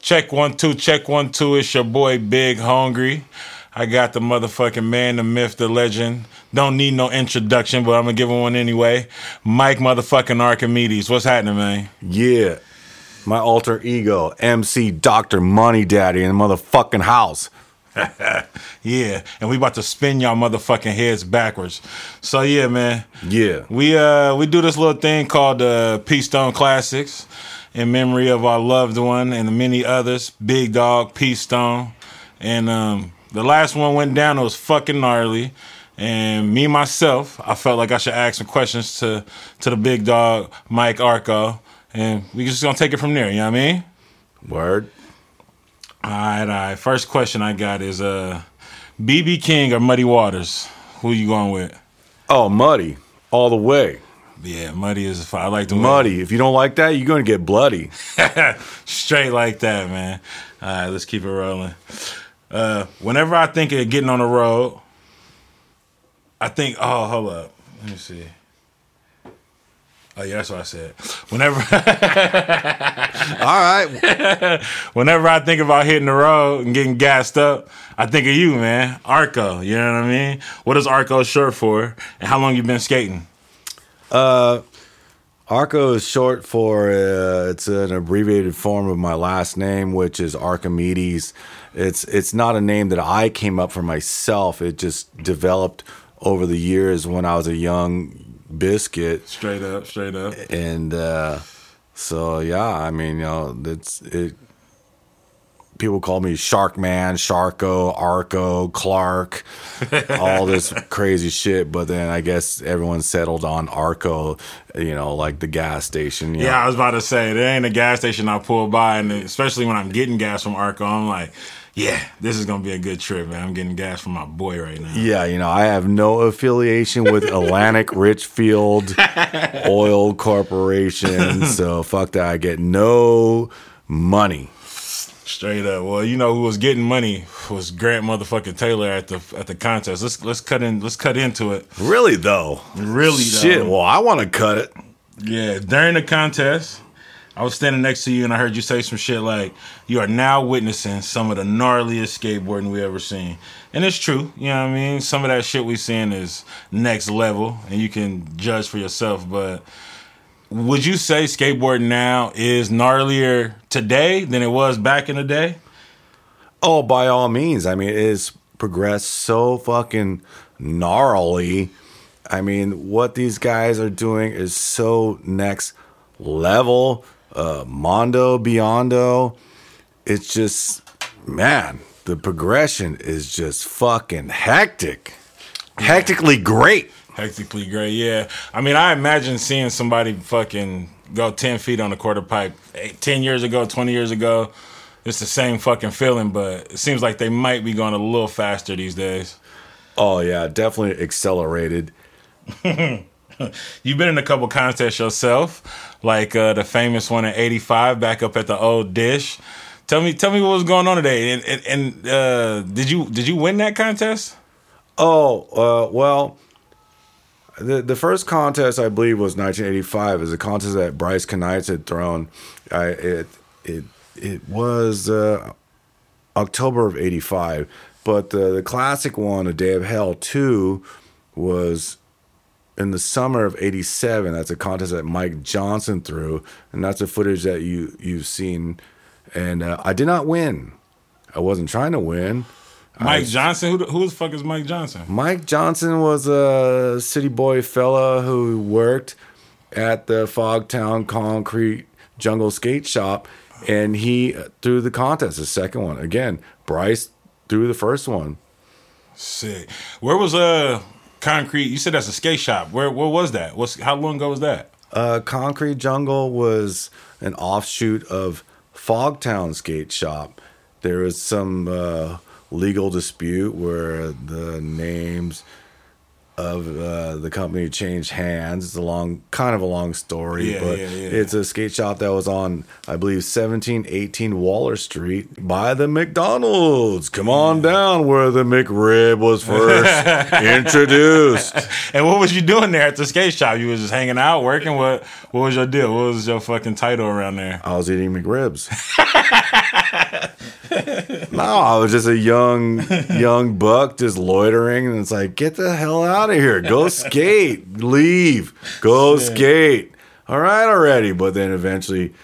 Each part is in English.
Check one, two, check one, two. It's your boy Big Hongry. I got the motherfucking man, the myth, the legend. Don't need no introduction, but I'm gonna give him one anyway. Mike motherfucking Archimedes. What's happening, man? Yeah. My alter ego, MC Dr. Money Daddy in the motherfucking house. Yeah, and we about to spin y'all motherfucking heads backwards. So yeah, man. Yeah. We uh we do this little thing called uh Peace Stone Classics in memory of our loved one and the many others. Big Dog, Peace Stone. And um the last one went down, it was fucking gnarly. And me myself, I felt like I should ask some questions to to the big dog, Mike Arco. And we just gonna take it from there, you know what I mean? Word. All right, all right. First question I got is uh BB King or Muddy Waters? Who you going with? Oh, Muddy. All the way. Yeah, Muddy is fine. I like the way- Muddy. If you don't like that, you're going to get bloody. Straight like that, man. All right, let's keep it rolling. Uh, whenever I think of getting on the road, I think, oh, hold up. Let me see. Oh, yeah, that's what I said. Whenever, All right. whenever I think about hitting the road and getting gassed up, I think of you, man. Arco, you know what I mean? What is Arco short for? And how long you been skating? Arco is short for, uh, it's an abbreviated form of my last name, which is Archimedes. It's, it's not a name that I came up for myself. It just developed over the years when I was a young biscuit. Straight up, straight up. and uh, so yeah, I mean, you know, it's it. People call me Shark Man, Sharko, Arco, Clark, all this crazy shit. But then I guess everyone settled on Arco, you know, like the gas station. you know. Yeah, I was about to say there ain't a gas station I pull by, and especially when I'm getting gas from Arco, I'm like, yeah, this is gonna be a good trip, man. I'm getting gas from my boy right now. Yeah, you know, I have no affiliation with Atlantic Richfield Oil Corporation, so fuck that. I get no money. Straight up. Well, you know who was getting money was Grant motherfucking Taylor at the at the contest. Let's let's cut in. Let's cut into it. Really though, Really, shit. though. Well, I want to cut it. Yeah, during the contest, I was standing next to you and I heard you say some shit like, "You are now witnessing some of the gnarliest skateboarding we ever seen," and it's true. You know what I mean? Some of that shit we seeing is next level, and you can judge for yourself. But would you say skateboarding now is gnarlier today than it was back in the day? Oh, by all means. I mean, it has progressed so fucking gnarly. I mean, what these guys are doing is so next level. Uh, Mondo, Biondo. It's just, man, the progression is just fucking hectic. Hectically great. Hectically great, yeah. I mean, I imagine seeing somebody fucking go 10 feet on a quarter pipe eight, 10 years ago, 20 years ago. It's the same fucking feeling, but it seems like they might be going a little faster these days. Oh, yeah, definitely accelerated. You've been in a couple contests yourself, like uh, the famous one in '85, back up at the old dish. Tell me, tell me what was going on today, and, and, and uh, did you did you win that contest? Oh, uh, well, the the first contest I believe was 1985. Is a contest that Bryce Kanights had thrown. I it it it was uh, October of '85, but the the classic one, A Day of Hell two, was in the summer of '87. That's a contest that Mike Johnson threw, and that's the footage that you you've seen. And uh, I did not win. I wasn't trying to win. Mike Johnson, who the, who the fuck is Mike Johnson? Mike Johnson was a city boy fella who worked at the Fogtown Concrete Jungle Skate Shop, and he threw the contest, the second one. Again, Bryce threw the first one. Sick. Where was uh concrete? You said that's a skate shop. Where where was that? What's how long ago was that? Uh, Concrete Jungle was an offshoot of Fogtown Skate Shop. There was some uh, legal dispute where the names of uh, the company changed hands. It's a long, kind of a long story, Yeah, but yeah, yeah. it's a skate shop that was on, I believe, 1718 Waller Street by the McDonald's. Come on down where the McRib was first introduced. And what was you doing there at the skate shop? You was just hanging out, working. What what was your deal? What was your fucking title around there? I was eating McRibs. no, I was just a young young buck just loitering, and it's like, get the hell out of here, go skate, leave, go skate. All right, already. But then eventually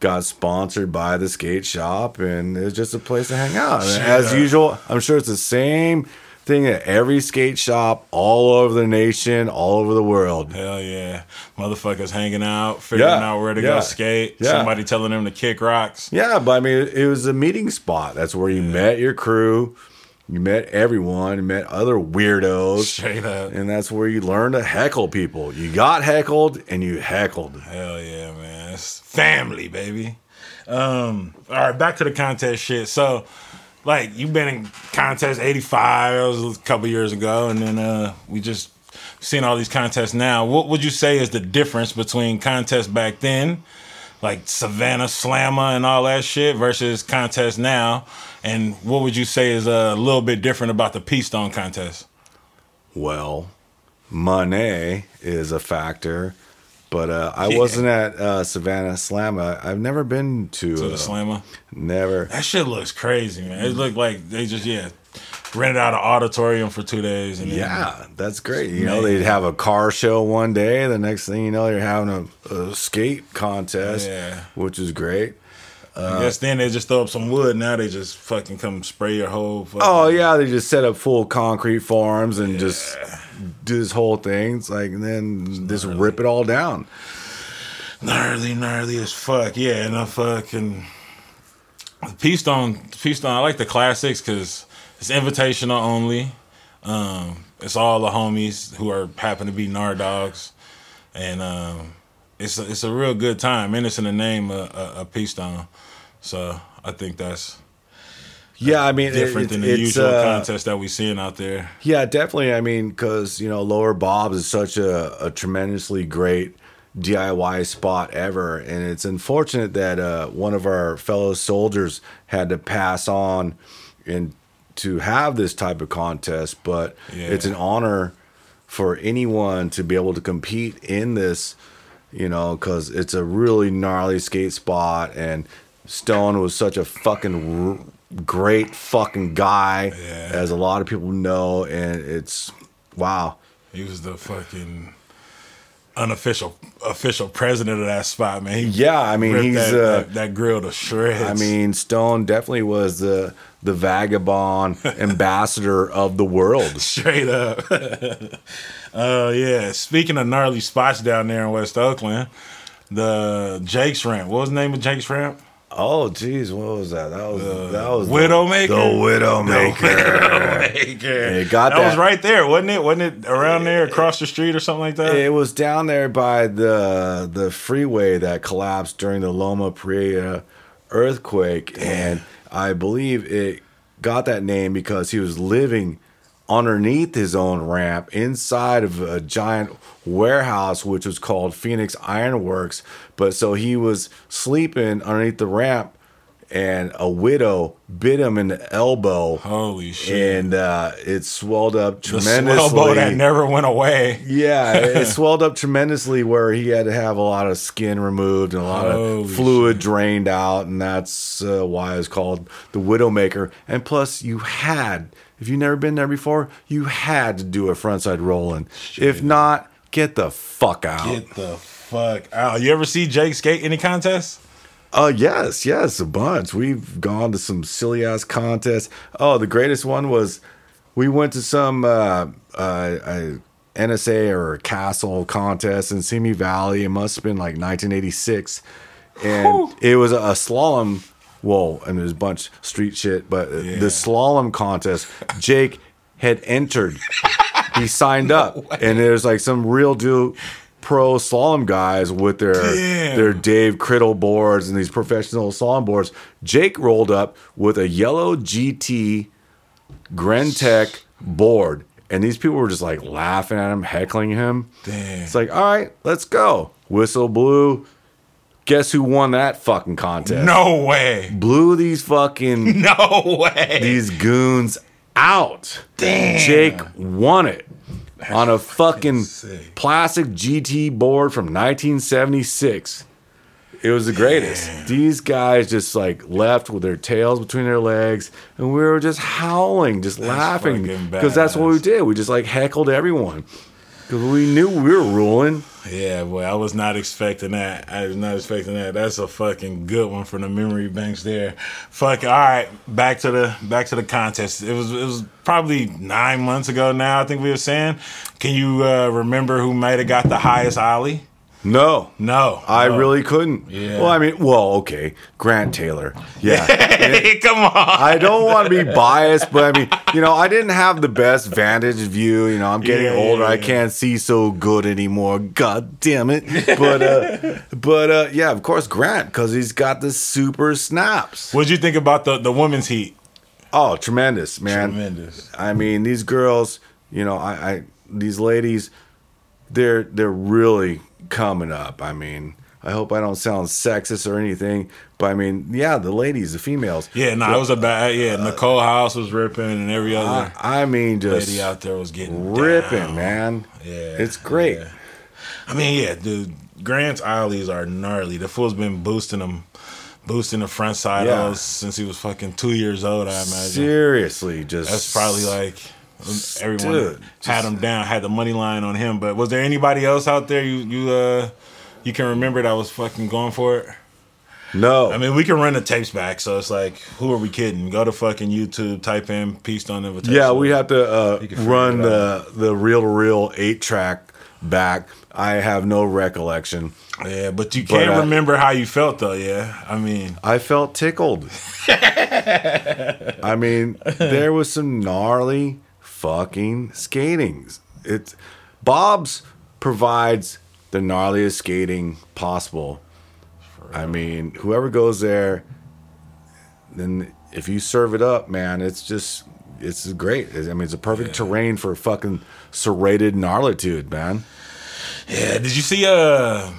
got sponsored by the skate shop, and it's just a place to hang out. As usual, I'm sure it's the same thing at every skate shop all over the nation, all over the world. Hell yeah. Motherfuckers hanging out, figuring Yeah, out where to yeah, go skate. yeah. Somebody telling them to kick rocks. Yeah, but I mean, it was a meeting spot. That's where you met your crew, you met everyone, you met other weirdos, Straight up. and that's where you learn to heckle people. You got heckled, and you heckled. Hell yeah, man. It's family, baby. Um, all right, back to the contest shit. So, like, you've been in contest 85, that was a couple years ago, and then uh we just seen all these contests now. What would you say is the difference between contests back then, like Savannah Slammer and all that shit, versus contests now? And what would you say is a little bit different about the Peace Stone contest? Well, money is a factor, but uh, I wasn't at uh, Savannah Slam. I've never been to, To uh, the Slammer? Never. That shit looks crazy, man. It looked like they just yeah rented out an auditorium for two days and then, Yeah, that's great. You know, they'd have a car show one day. The next thing you know, you're having a, a skate contest, Yeah. which is great. I guess then they just throw up some wood. Now they just fucking come spray your whole. Fucking, Oh yeah, they just set up full concrete farms and just do this whole thing. It's like and then just rip it all down. gnarly, gnarly as fuck. Yeah, and I fucking Peace Stone, Peace Stone. I like the classics because it's invitational only. Um, it's all the homies who are happen to be Nar dogs, and um, it's a, it's a real good time. And it's in the name of, of, of Peace Stone, so I think that's Yeah, I mean, different it- than the usual uh, contest that we're seeing out there. Yeah, definitely. I mean, because you know, Lower Bob's is such a, a tremendously great DIY spot ever, and it's unfortunate that uh, one of our fellow soldiers had to pass on and to have this type of contest. But Yeah. it's an honor for anyone to be able to compete in this. You know, because it's a really gnarly skate spot, and Stone was such a fucking great fucking guy, Yeah. as a lot of people know, and it's wow. He was the fucking unofficial official president of that spot, man. He Yeah, I mean he's that, uh, that, that grill to shreds. I mean Stone definitely was the the vagabond ambassador of the world. straight up. Oh yeah. Speaking of gnarly spots down there in West Oakland, the Jake's Ramp. What was the name of Jake's Ramp? Oh geez, what was that? That was uh, that was the- Widowmaker? The Widowmaker. It got that was right there, wasn't it? Wasn't it around there, across the street or something like that? It was down there by the the freeway that collapsed during the Loma Prieta earthquake, and I believe it got that name because he was living underneath his own ramp inside of a giant warehouse which was called Phoenix Ironworks. But so he was sleeping underneath the ramp, and a widow bit him in the elbow. Holy shit! And uh, it swelled up tremendously. swell boat that never went away. Yeah, it it swelled up tremendously where he had to have a lot of skin removed and a lot Holy of fluid drained out, and that's uh, why it's called the Widowmaker. And plus, you had, if you've never been there before, you had to do a frontside rolling. If not, get the fuck out. Get the fuck out! You ever see Jake skate any contests? Oh yes, yes, a bunch. We've gone to some silly ass contests. Oh, the greatest one was we went to some uh, uh, uh, NSA or Castle contest in Simi Valley. It must have been like 1986, and it was a, a slalom. Well, and there's a bunch of street shit, but Yeah. the slalom contest, Jake had entered. he signed up, and there's like some real deal pro slalom guys with their Damn. their Dave Criddle boards and these professional slalom boards. Jake rolled up with a yellow GT Grentec board, and these people were just like laughing at him, heckling him. Damn. It's like, all right, let's go. Whistle blew. Guess who won that fucking contest? No way! Blew these fucking No way! these goons out. Damn. Jake won it on a fucking sick. plastic GT board from 1976. It was the greatest. These guys just like left with their tails between their legs, and we were just howling, just laughing because that's what we did. We just like heckled everyone because we knew we were ruling. Yeah, boy, I was not expecting that. I was not expecting that. That's a fucking good one from the memory banks there. Fuck. All right, back to the back to the contest. It was it was probably nine months ago now. I think we were saying. Can you uh, remember who might have got the highest ollie? No, No, I no. really couldn't. Yeah. Well, I mean, well, okay, Grant Taylor. Yeah. Come on. I don't want to be biased, but I mean, you know, I didn't have the best vantage view. You know, I'm getting Yeah, older. yeah, I can't see so good anymore. God damn it. But, uh, but, uh, yeah, of course, Grant, because he's got the super snaps. What'd you think about the the women's heat? Oh, tremendous, man. Tremendous. I mean, these girls, you know, I, I these ladies, they're they're really coming up. I mean, I hope I don't sound sexist or anything, but I mean, yeah, the ladies, the females. Yeah, no, it was a bad. Yeah, uh, Nicole Hause was ripping, and every other I, I mean, just lady out there was getting ripping, down. man. Yeah, it's great. yeah. I mean, yeah, dude. Grant's ollies are gnarly. The fool's been boosting them, boosting the front side Yeah. Since he was fucking two years old. I imagine Seriously, just that's probably like everyone Dude, had him down, had the money line on him. But was there anybody else out there you you uh you can remember that was fucking going for it? no. I mean, we can run the tapes back, so it's like, who are we kidding? Go to fucking YouTube, type in "Peace on Invitation." yeah, we have to uh, You can figure run the the real to reel eight track back. I have no recollection. Yeah, but you can't uh, remember how you felt though. Yeah, I mean, I felt tickled. I mean, there was some gnarly fucking skatings. It's Bob's provides the gnarliest skating possible. I mean, whoever goes there, then if you serve it up, man, it's just it's great. I mean, it's a perfect terrain for fucking serrated gnarlitude, man. yeah. Did you see uh?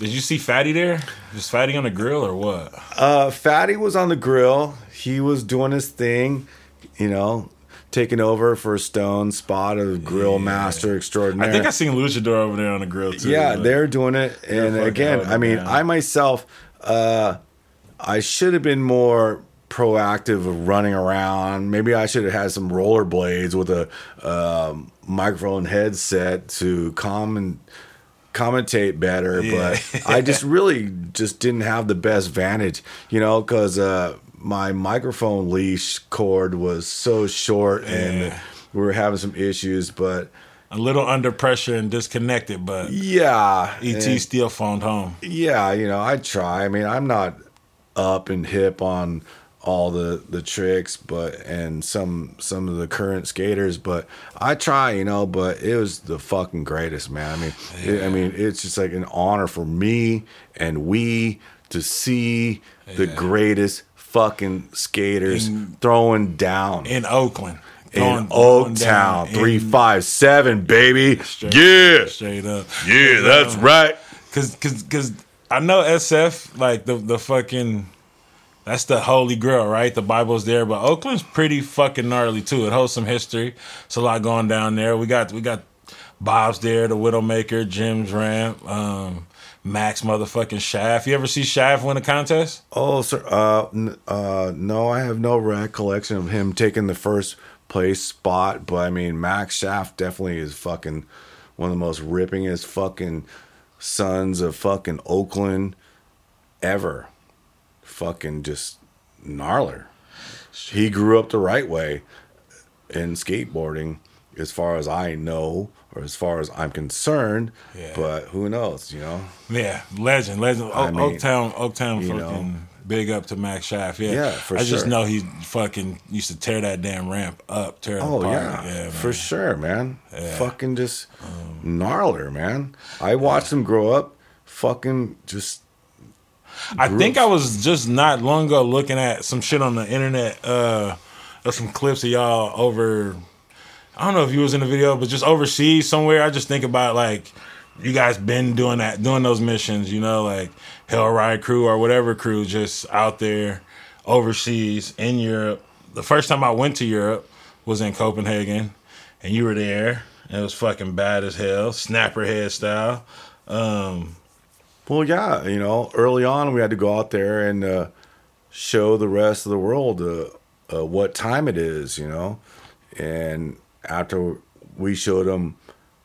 Did you see Fatty there? Was Fatty on the grill or what? Uh, Fatty was on the grill. He was doing his thing, you know, taking over for Stone spot of grill master extraordinaire. I think I seen Luchador over there on the grill too. yeah, they're doing it. And again, I mean, down. I myself, uh, I should have been more proactive of running around. Maybe I should have had some rollerblades with a um, microphone headset to comment commentate better. Yeah. But I just really just didn't have the best vantage, you know, because uh, my microphone leash cord was so short and Yeah. we were having some issues. But a little under pressure and disconnected, but yeah, ET still phoned home. yeah, you know, I try. I mean, I'm not up and hip on all the the tricks, but and some some of the current skaters, but I try, you know. But it was the fucking greatest, man. I mean, it, I mean, it's just like an honor for me and we to see the greatest fucking skaters In- throwing down. in Oakland. in Throwing- Oaktown, three five seven, baby. straight- Yeah, straight up. yeah, that's right. Cause, cause, cause I know SF like the the fucking that's the holy grail, right? The Bible's there, but Oakland's pretty fucking gnarly too. It holds some history. It's a lot going down there. We got we got Bob's there, the Widowmaker, Jim's Ramp, um, Max motherfucking Schaaf. You ever see Schaaf win a contest? Oh, sir. Uh, n- uh, no, I have no recollection of him taking the first place spot. But I mean, Max Schaaf definitely is fucking one of the most rippingest fucking sons of fucking Oakland ever. Fucking just gnarler. He grew up the right way in skateboarding, as far as I know, or as far as I'm concerned. Yeah. But who knows, you know? Yeah, legend, legend. O- I mean, Oaktown, Oaktown, fucking know. big up to Max Schaaf. Yeah, Yeah, for sure. I just know he fucking used to tear that damn ramp up, tear it Oh apart. yeah, yeah for sure, man. Yeah. Um, Fucking just gnarler, man. I watched him grow up. Fucking just I think I was just not long ago looking at some shit on the internet uh of some clips of y'all over I don't know if you was in the video, but just overseas somewhere. I just think about like you guys been doing that doing those missions, you know, like Hell Ride crew or whatever crew just out there overseas in Europe. The first time I went to Europe was in Copenhagen and you were there. And it was fucking bad as hell, snapper head style. Um Well, yeah, you know, early on we had to go out there and uh, show the rest of the world uh, uh, what time it is, you know. And after we showed them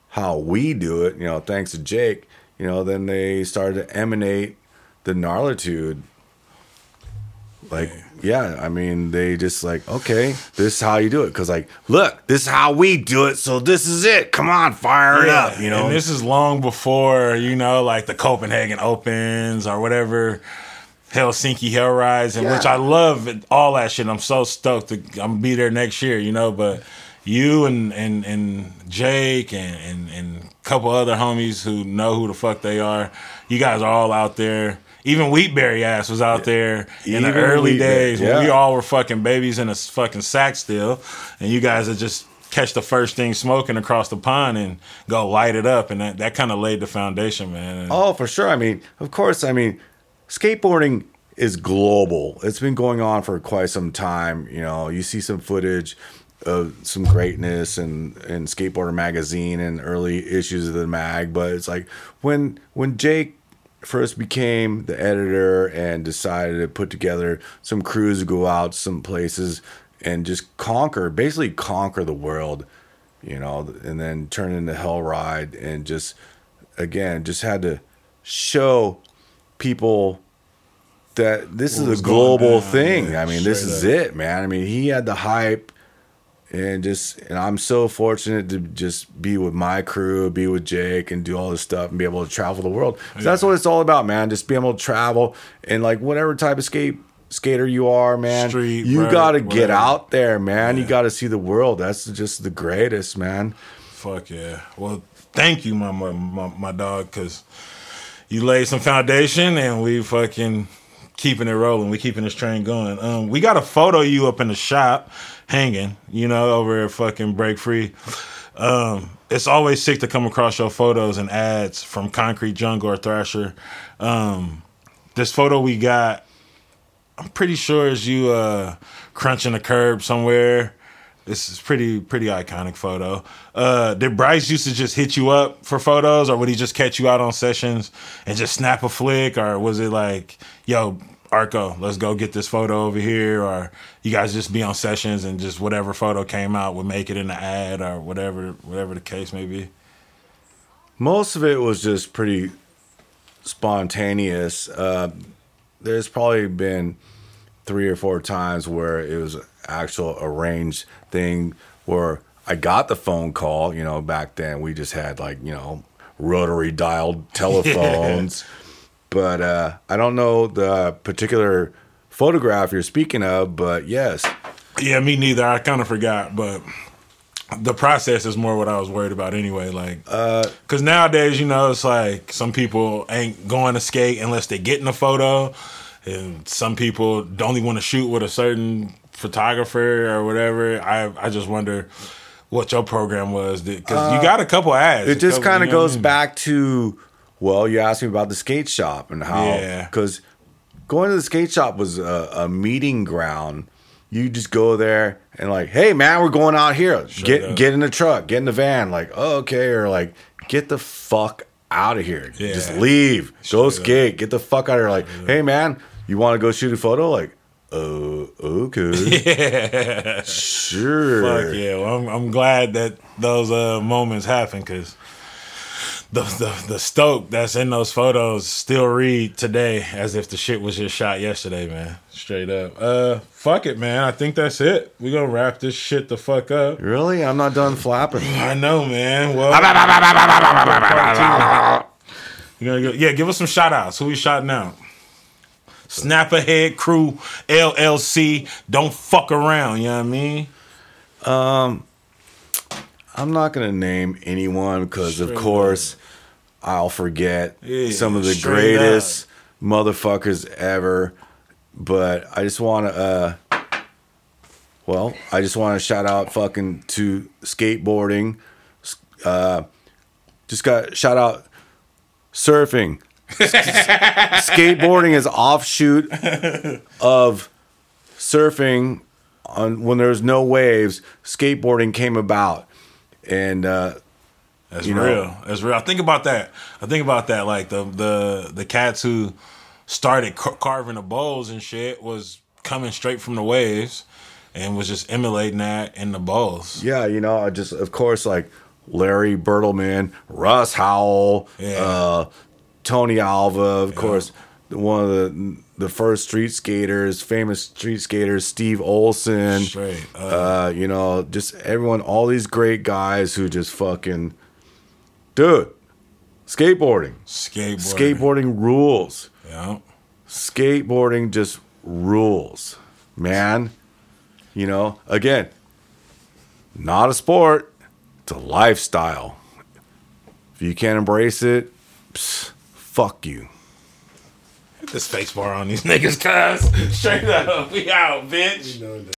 how we do it, you know, thanks to Jake, you know, then they started to emanate the gnarlitude. Like, yeah, I mean, they just like, okay, this is how you do it. Cause like, look, this is how we do it. So this is it. Come on, fire it up. You know, and this is long before you know, like the Copenhagen Opens or whatever. Helsinki Hell Rise, and which I love all that shit. I'm so stoked to I'm gonna be there next year, you know. But you and and and Jake and and and a couple other homies who know who the fuck they are, you guys are all out there. Even Wheatberry ass was out there in the early Wheatberry, days when we all were fucking babies in a fucking sack still, and you guys would just catch the first thing smoking across the pond and go light it up, and that, that kind of laid the foundation, man. And- Oh, for sure. I mean, of course, I mean, skateboarding is global. It's been going on for quite some time. You know, you see some footage of some greatness and in Skateboarder magazine and early issues of the mag, but it's like when when Jake first became the editor and decided to put together some crews to go out some places and just conquer, basically conquer the world, you know, and then turn into Hell Ride and just again just had to show people that this What is a global thing. I mean, this is it, man. I mean, he had the hype and just and I'm so fortunate to just be with my crew, be with Jake and do all this stuff and be able to travel the world. 'Cause That's what it's all about, man. Just being able to travel and like whatever type of skate skater you are, man. Street, you vert, got to get whatever. out there, man. You got to see the world. That's just the greatest, man. Fuck yeah. Well, thank you, my my, my, my dog, because you laid some foundation and we fucking keeping it rolling. We keeping this train going. Um, we got a photo you up in the shop hanging, you know, over at fucking Breakfree. Um, it's always sick to come across your photos and ads from Concrete Jungle or Thrasher. Um, this photo we got, I'm pretty sure is you uh, crunching a curb somewhere. This is pretty pretty iconic photo. Uh, did Bryce used to just hit you up for photos, or would he just catch you out on sessions and just snap a flick, or was it like, yo, Arco, let's go get this photo over here, or you guys just be on sessions and just whatever photo came out would make it in the ad or whatever whatever the case may be. Most of it was just pretty spontaneous. Uh, there's probably been three or four times where it was actual arranged thing where I got the phone call. You know, back then we just had like you know rotary dialed telephones, but uh, I don't know the particular photograph you're speaking of. But yes, Yeah, me neither. I kind of forgot, but the process is more what I was worried about anyway. Like, because nowadays, you know, it's like some people ain't going to skate unless they get in a photo, and some people only want to shoot with a certain photographer or whatever. I I just wonder what your program was because you got a couple ads. Uh, it just kind of what I goes mean? back to well you asked me about the skate shop and how Yeah. because going to the skate shop was a, a meeting ground you just go there and like hey man we're going out here get up. get in the truck get in the van like oh, okay or like get the fuck out of here Yeah. just leave go Straight up. skate get the fuck out of here like hey man you want to go shoot a photo like uh okay Yeah. sure Fuck yeah! Well, I'm I'm glad that those uh, moments happen because the, the the stoke that's in those photos still read today as if the shit was just shot yesterday, man. Straight up. Uh, fuck it, man. I think that's it. We gonna wrap this shit the fuck up. really i'm not done flapping I know, man. Well, you gonna go, yeah, give us some shout outs. Who we shot out? Snapperhead Crew, LLC. Don't fuck around. You know what I mean? Um, I'm not gonna name anyone because, of course, I'll forget Yeah, some of the greatest motherfuckers ever. But I just want to, uh, well, I just want to shout out fucking to skateboarding. Uh, just got shout out surfing. skateboarding is offshoot of surfing on when there's no waves skateboarding came about and uh, That's You know? real. That's real. I think about that. I think about that. Like the the the cats who started car- carving the bowls and shit was coming straight from the waves and was just emulating that in the bowls. Yeah, you know, I just of course like Larry Bertlemann, Russ Howell, Yeah. uh, Tony Alva, of course, one of the the first street skaters, famous street skaters, Steve Olson. Straight. Uh, Uh, you know, just everyone, all these great guys who just fucking, dude, skateboarding, skateboarding. skateboarding rules. Yeah. Skateboarding just rules, man. You know, again, not a sport, it's a lifestyle. If you can't embrace it, psst, fuck you. Hit the space bar on these niggas, cuz. Straight up. We out, bitch. You know that.